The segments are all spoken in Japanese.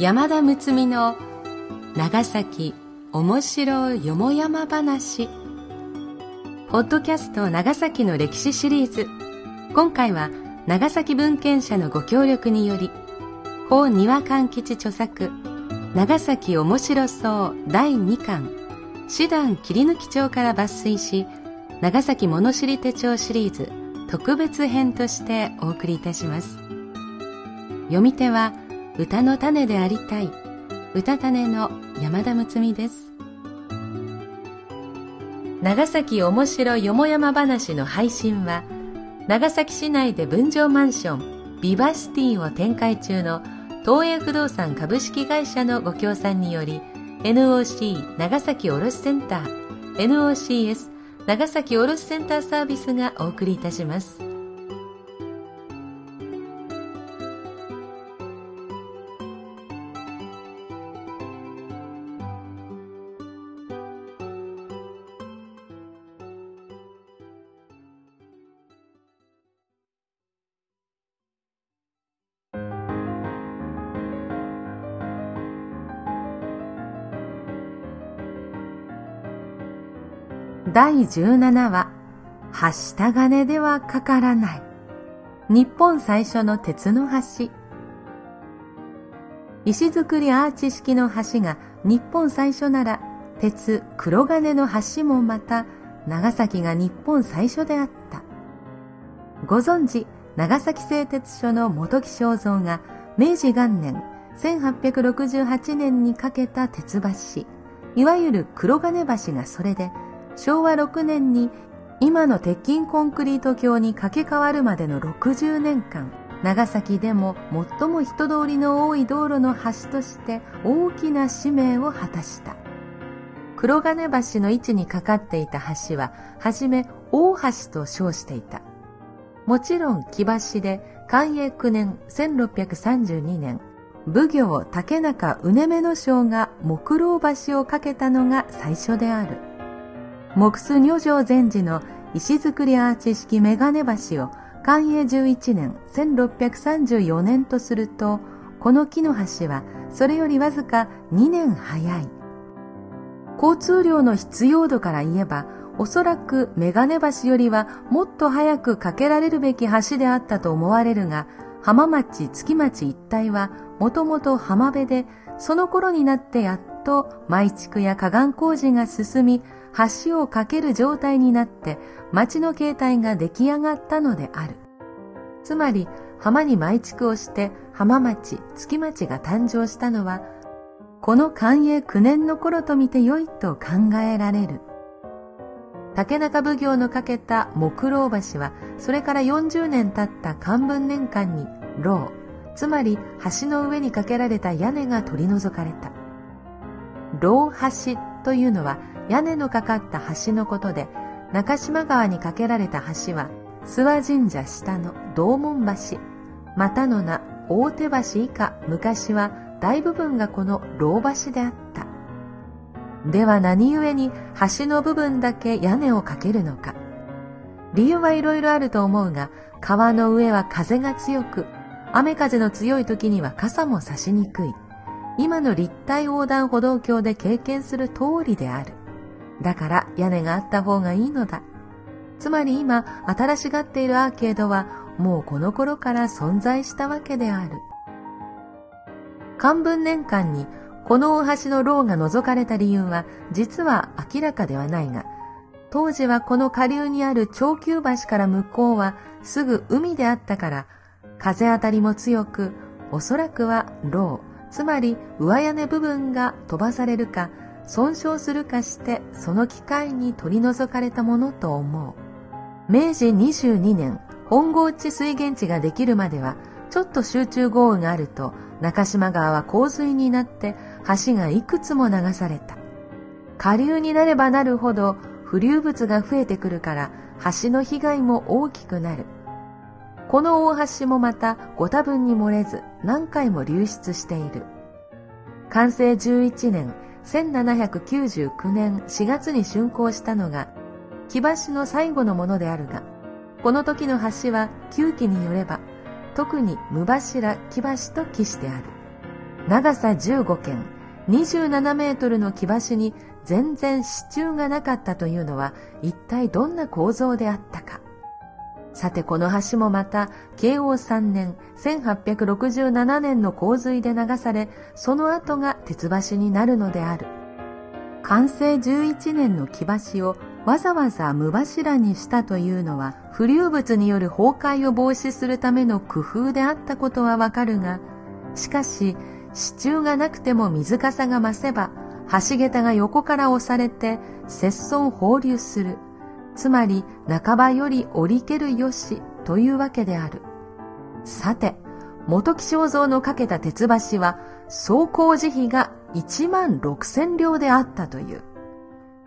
山田睦美の長崎面白よもやま話。ポッドキャスト長崎の歴史シリーズ。今回は長崎文献社のご協力により法庭勘吉著作長崎面白そう第2巻師団切り抜き帳から抜粋し長崎物知り手帳シリーズ特別編としてお送りいたします。読み手は歌の種でありたい歌種の山田睦美です長崎おもしろよもやま話の配信は長崎市内で分譲マンションビバシティを展開中の東映不動産株式会社のご協賛により NOC 長崎卸センター NOCS 長崎卸センターサービスがお送りいたします。第17話、はした金ではかからない。日本最初の鉄の橋。石造りアーチ式の橋が日本最初なら、鉄黒金の橋もまた長崎が日本最初であった。ご存知、長崎製鉄所の元木正造が明治元年1868年に架けた鉄橋、いわゆる黒金橋がそれで昭和6年に今の鉄筋コンクリート橋に掛け替わるまでの60年間、長崎でも最も人通りの多い道路の橋として大きな使命を果たした。黒金橋の位置にかかっていた橋は、はじめ大橋と称していた。もちろん木橋で寛永9年1632年、奉行竹中畝目の将が木楼橋を架けたのが最初である。木須女城禅寺の石造りアーチ式メガネ橋を寛永11年1634年とすると、この木の橋はそれよりわずか2年早い。交通量の必要度から言えば、おそらくメガネ橋よりはもっと早く架けられるべき橋であったと思われるが、浜町、月町一帯はもともと浜辺で、その頃になってやっと毎築や河岸工事が進み、橋を架ける状態になって町の形態が出来上がったのである。つまり浜に埋築をして浜町、月町が誕生したのは、この寛永9年の頃と見てよいと考えられる。竹中奉行の架けた木楼橋は、それから40年経った漢文年間に、牢、つまり橋の上に架けられた屋根が取り除かれた。牢橋というのは屋根のかかった橋のことで、中島川に架けられた橋は、諏訪神社下の道門橋、またの名大手橋以下昔は大部分がこの牢橋であった。では何故に橋の部分だけ屋根をかけるのか。理由はいろいろあると思うが、川の上は風が強く、雨風の強い時には傘も差しにくい。今の立体横断歩道橋で経験する通りである。だから屋根があった方がいいのだ。つまり今、新しがっているアーケードはもうこの頃から存在したわけである。漢文年間にこの大橋の牢が除かれた理由は実は明らかではないが、当時はこの下流にある長久橋から向こうはすぐ海であったから、風当たりも強く、おそらくは牢、つまり上屋根部分が飛ばされるか、損傷するかしてその機会に取り除かれたものと思う。明治22年、本郷地水源地ができるまでは、ちょっと集中豪雨があると、中島川は洪水になって橋がいくつも流された。下流になればなるほど浮流物が増えてくるから橋の被害も大きくなる。この大橋もまたご多分に漏れず何回も流出している。完成11年1799年4月に竣工したのが木橋の最後のものであるが、この時の橋は旧記によれば、特に無柱木橋と記してある。長さ15軒、27メートルの木橋に全然支柱がなかったというのは一体どんな構造であったか。さてこの橋もまた慶応3年1867年の洪水で流されその後が鉄橋になるのである。完成11年の木橋をわざわざ無柱にしたというのは浮流物による崩壊を防止するための工夫であったことはわかるがしかし支柱がなくても水かさが増せば橋桁が横から押されて節損放流する。つまり半ばより降りけるよしというわけである。さて、元木正蔵のかけた鉄橋は、総工事費が1万6千両であったという。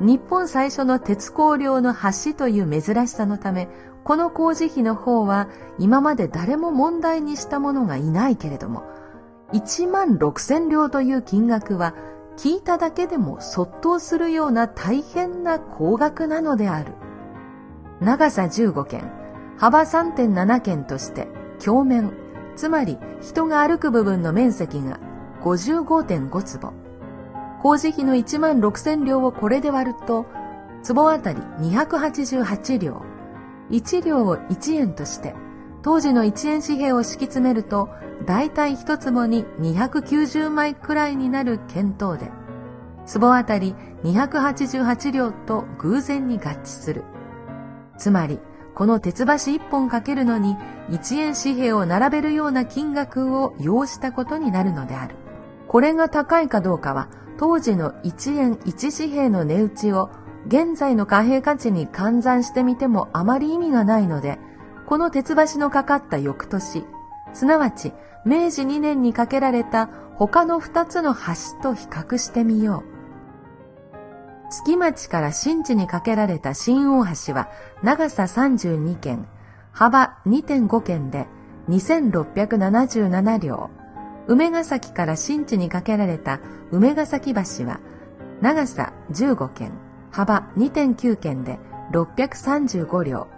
日本最初の鉄工量の橋という珍しさのため、この工事費の方は今まで誰も問題にした者がいないけれども、1万6千両という金額は聞いただけでもそっとするような大変な高額なのである。長さ15軒、幅3.7軒として、鏡面、つまり人が歩く部分の面積が55.5坪。工事費の1万6千両をこれで割ると、坪あたり288両。1両を1円として、当時の1円紙幣を敷き詰めると、大体1坪に290枚くらいになる見当で、坪あたり288両と偶然に合致する。つまり、この鉄橋一本かけるのに一円紙幣を並べるような金額を要したことになるのである。これが高いかどうかは、当時の一円一紙幣の値打ちを現在の貨幣価値に換算してみてもあまり意味がないので、この鉄橋のかかった翌年、すなわち明治2年に架けられた他の2つの橋と比較してみよう。月町から新地に架けられた新大橋は長さ32軒、幅2.5軒で2677両。梅ヶ崎から新地に架けられた梅ヶ崎橋は長さ15軒、幅2.9軒で635両。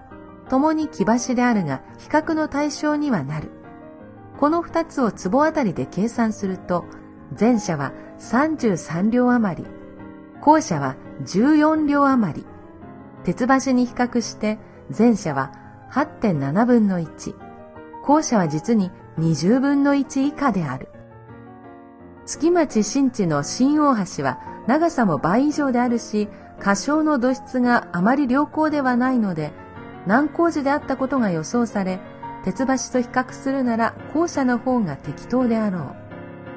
共に木橋であるが比較の対象にはなる。この二つを壺あたりで計算すると、前者は33両余り、後者は14両余り。鉄橋に比較して前者は8.7分の1。後者は実に20分の1以下である。月町新地の新大橋は長さも倍以上であるし、過小の土質があまり良好ではないので、難工事であったことが予想され、鉄橋と比較するなら後者の方が適当であろ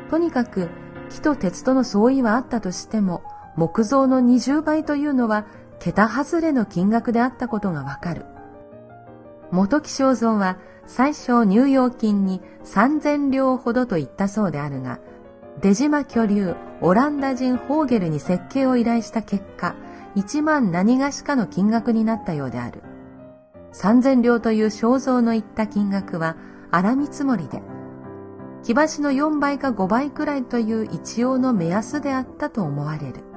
う。とにかく木と鉄との相違はあったとしても、木造の20倍というのは桁外れの金額であったことがわかる。元木正蔵は最初入用金に3000両ほどと言ったそうであるが、出島居留オランダ人ホーゲルに設計を依頼した結果、1万何がしかの金額になったようである。3000両という肖像の言った金額は荒見積もりで、木橋の4倍か5倍くらいという一応の目安であったと思われる。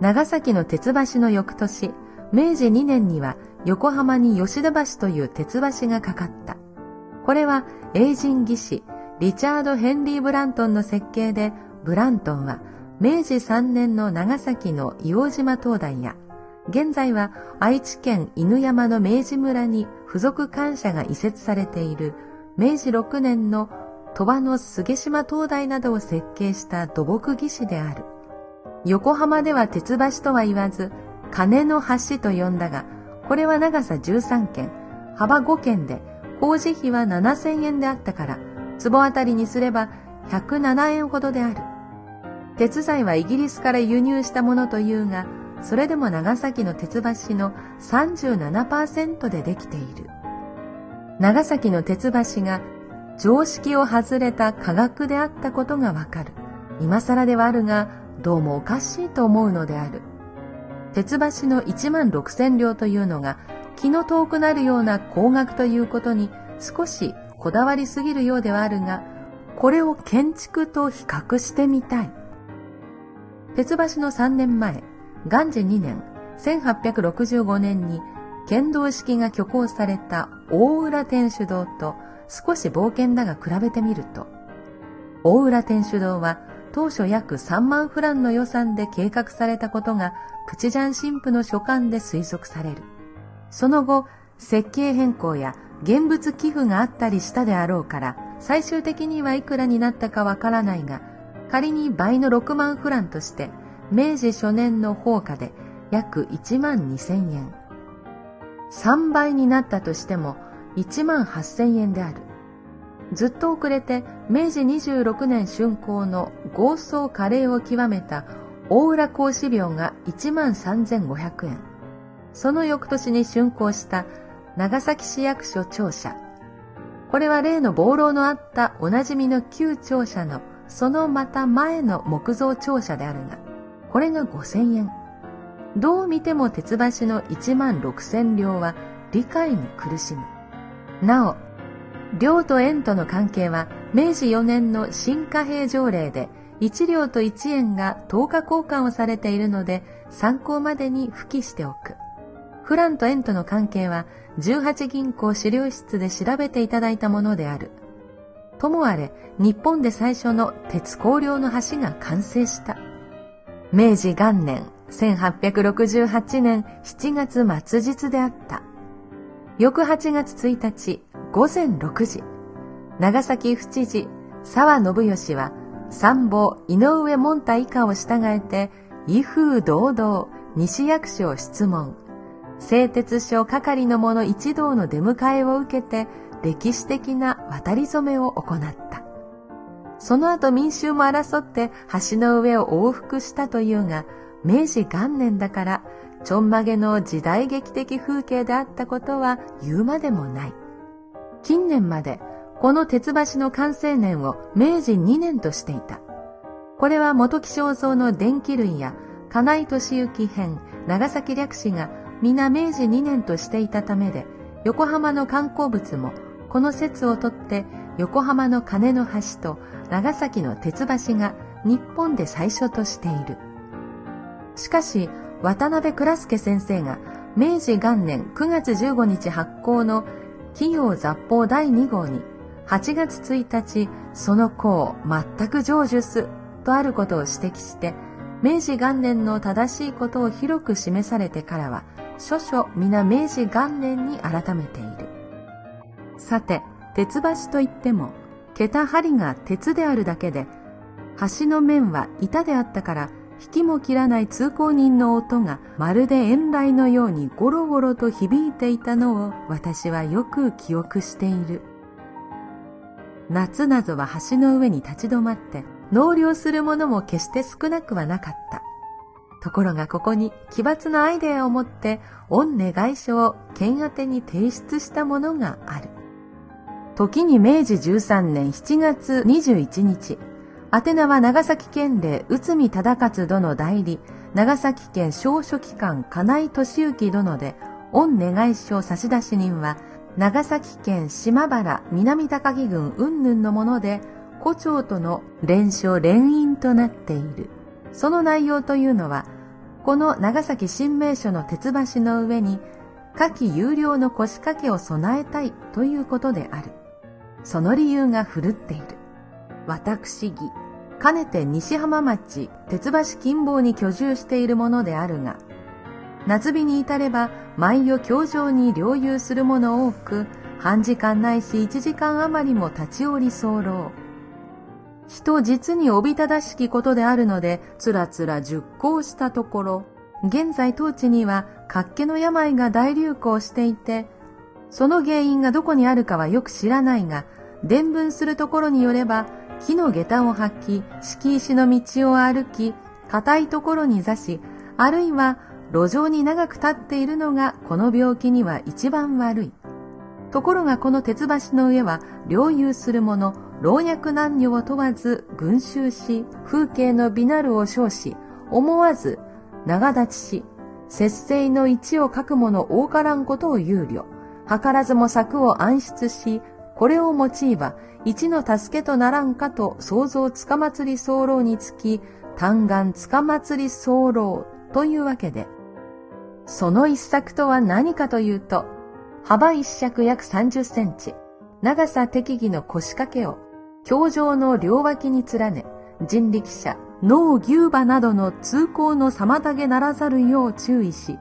長崎の鉄橋の翌年、明治2年には横浜に吉田橋という鉄橋がかかった。これは英人技師、リチャード・ヘンリー・ブラントンの設計で、ブラントンは明治3年の長崎の硫黄島灯台や、現在は愛知県犬山の明治村に付属官舎が移設されている明治6年の鳥羽の菅島灯台などを設計した土木技師である。横浜では鉄橋とは言わず、金の橋と呼んだが、これは長さ13軒、幅5軒で、工事費は7000円であったから、壺あたりにすれば107円ほどである。鉄材はイギリスから輸入したものというが、それでも長崎の鉄橋の37%でできている。長崎の鉄橋が常識を外れた科学であったことがわかる。今更ではあるが、どうもおかしいと思うのである。鉄橋の1万6千両というのが気の遠くなるような高額ということに少しこだわりすぎるようではあるが、これを建築と比較してみたい。鉄橋の3年前、元治2年、1865年に剣道式が挙行された大浦天主堂と少し冒険だが比べてみると、大浦天主堂は当初約3万フランの予算で計画されたことがプチジャン神父の書簡で推測される。その後、設計変更や現物寄付があったりしたであろうから、最終的にはいくらになったかわからないが、仮に倍の6万フランとして、明治初年の放課で約1万2千円。3倍になったとしても1万8千円である。ずっと遅れて明治26年竣工の豪壮華麗を極めた大浦格子廟が1万3500円。その翌年に竣工した長崎市役所庁舎。これは例の暴浪のあったおなじみの旧庁舎のそのまた前の木造庁舎であるが、これが5000円。どう見ても鉄橋の1万6000両は理解に苦しむ。なお、両と円との関係は明治4年の新貨幣条例で1両と1円が10日交換をされているので参考までに付記しておく。フランと円との関係は18銀行資料室で調べていただいたものである。ともあれ、日本で最初の鉄鋼梁の橋が完成した。明治元年1868年7月末日であった。翌8月1日午前6時、長崎府知事沢信義は参謀井上門太以下を従えて、威風堂々西役所を質問。製鉄所係の者一同の出迎えを受けて、歴史的な渡り初めを行った。その後民衆も争って橋の上を往復したというが、明治元年だから、ちょんまげの時代劇的風景であったことは言うまでもない。近年までこの鉄橋の完成年を明治2年としていた。これは元木正蔵の電気類や金井敏行編、長崎略史が皆明治2年としていたためで、横浜の観光物もこの説をとって横浜の鐘の橋と長崎の鉄橋が日本で最初としている。しかし、渡辺倉助先生が明治元年9月15日発行の企業雑報第2号に8月1日その功全く成就すとあることを指摘して明治元年の正しいことを広く示されてからは諸々皆明治元年に改めている。さて鉄橋といっても桁針が鉄であるだけで橋の面は板であったから引きも切らない通行人の音がまるで遠来のようにゴロゴロと響いていたのを私はよく記憶している。夏などは橋の上に立ち止まって納涼する者も決して少なくはなかった。ところがここに奇抜なアイデアを持って御願書を県宛てに提出したものがある。時に明治13年7月21日、宛名は長崎県令内海忠勝殿代理、長崎県小書記官金井俊之殿で、御願い書差出人は、長崎県島原南高木郡雲々のもので、胡蝶との連勝連印となっている。その内容というのは、この長崎新名所の鉄橋の上に、夏季有料の腰掛けを備えたいということである。その理由がふるっている。私義、かねて西浜町鉄橋近傍に居住しているものであるが、夏日に至れば毎夜橋上に領有するもの多く、半時間ないし1時間余りも立ち寄り候。人実におびただしきことであるので、つらつら熟考したところ、現在当地には活気の病が大流行していて、その原因がどこにあるかはよく知らないが、伝聞するところによれば、木の下駄を履き、敷石の道を歩き、硬いところに座し、あるいは路上に長く立っているのがこの病気には一番悪い。ところがこの鉄橋の上は領有する者、老若男女を問わず群衆し、風景の美なるを称し、思わず長立ちし、節制の一を書く者多からんことを有料。図らずも策を暗出し、これを用いば、一の助けとならんかと想像つかまつり候につき、単眼つかまつり候というわけで、その一作とは何かというと、幅一尺約30センチ、長さ適宜の腰掛けを、橋上の両脇に連ね、人力車、農牛馬などの通行の妨げならざるよう注意し、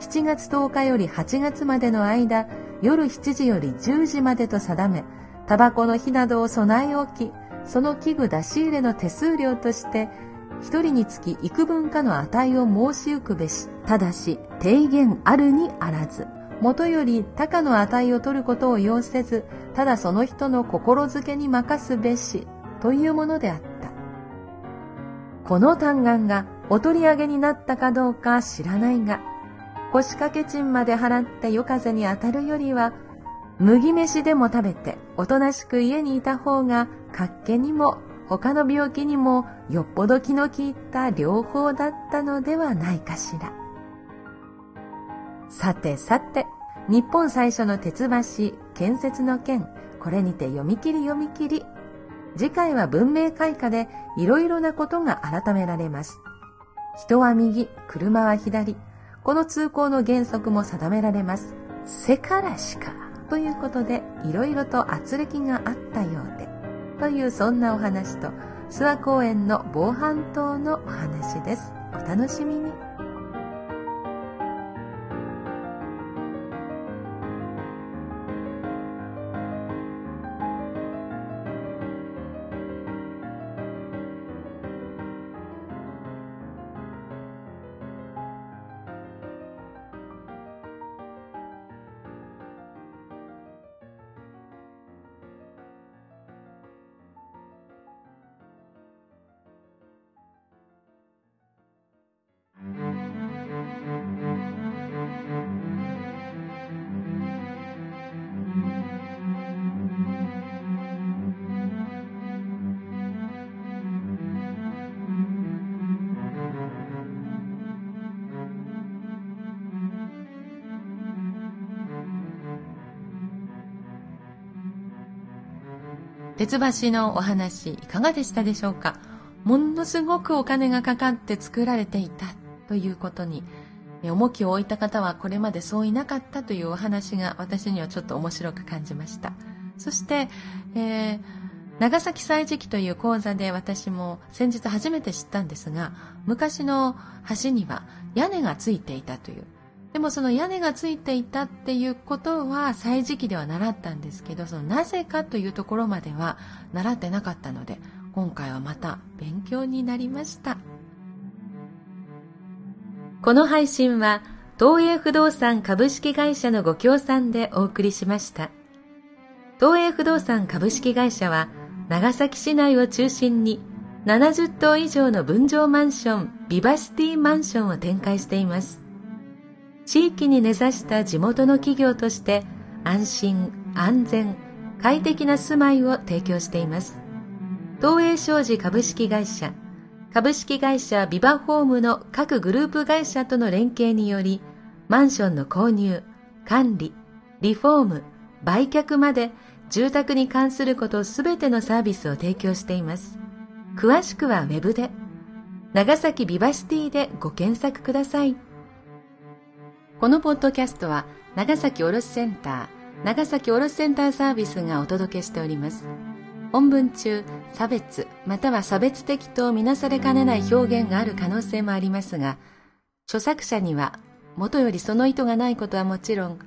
7月10日より8月までの間、夜7時より10時までと定め、タバコの火などを備え置き、その器具出し入れの手数料として、一人につき幾分かの値を申し受くべし、ただし、提言あるにあらず、元より高の値を取ることを要せず、ただその人の心づけに任すべし、というものであった。この単眼がお取り上げになったかどうか知らないが、腰掛け賃まで払って夜風に当たるよりは、麦飯でも食べておとなしく家にいた方が活気にも他の病気にもよっぽど気の利いた両方だったのではないかしら。さてさて、日本最初の鉄橋建設の件、これにて読み切り読み切り。次回は文明開化でいろいろなことが改められます。人は右、車は左。この通行の原則も定められます。せからしか。ということで、いろいろと圧力があったようで。というそんなお話と諏訪公園の防犯灯のお話です。お楽しみに。鉄橋のお話いかがでしたでしょうか？ものすごくお金がかかって作られていたということに重きを置いた方はこれまでそういなかったというお話が私にはちょっと面白く感じました。そして、えー、長崎祭時期という講座で私も先日初めて知ったんですが昔の橋には屋根がついていたというでもその屋根がついていたっていうことは歳時期では習ったんですけど、そのなぜかというところまでは習ってなかったので、今回はまた勉強になりました。この配信は東映不動産株式会社のご協賛でお送りしました。東映不動産株式会社は長崎市内を中心に70棟以上の分譲マンションビバシティマンションを展開しています。地域に根ざした地元の企業として安心、安全、快適な住まいを提供しています。東映商事株式会社、株式会社ビバホームの各グループ会社との連携により、マンションの購入、管理、リフォーム、売却まで住宅に関することすべてのサービスを提供しています。詳しくはウェブで、長崎ビバシティでご検索ください。このポッドキャストは長崎卸センター、長崎卸センターサービスがお届けしております。本文中、差別または差別的とみなされかねない表現がある可能性もありますが、著作者には元よりその意図がないことはもちろん、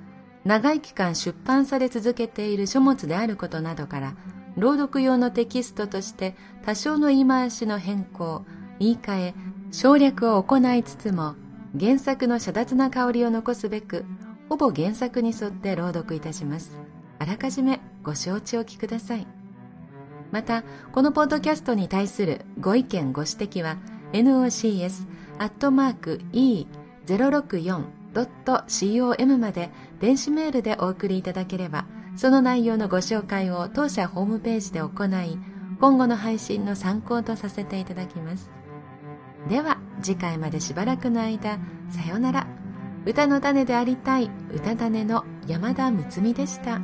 長い期間出版され続けている書物であることなどから、朗読用のテキストとして多少の言い回しの変更、言い換え、省略を行いつつも、原作の遮奪な香りを残すべく、ほぼ原作に沿って朗読いたします。あらかじめご承知おきください。また、このポッドキャストに対するご意見ご指摘は、nocs.e064.com まで電子メールでお送りいただければ、その内容のご紹介を当社ホームページで行い、今後の配信の参考とさせていただきます。では次回までしばらくの間さようなら歌の種でありたい歌種の山田睦美でした。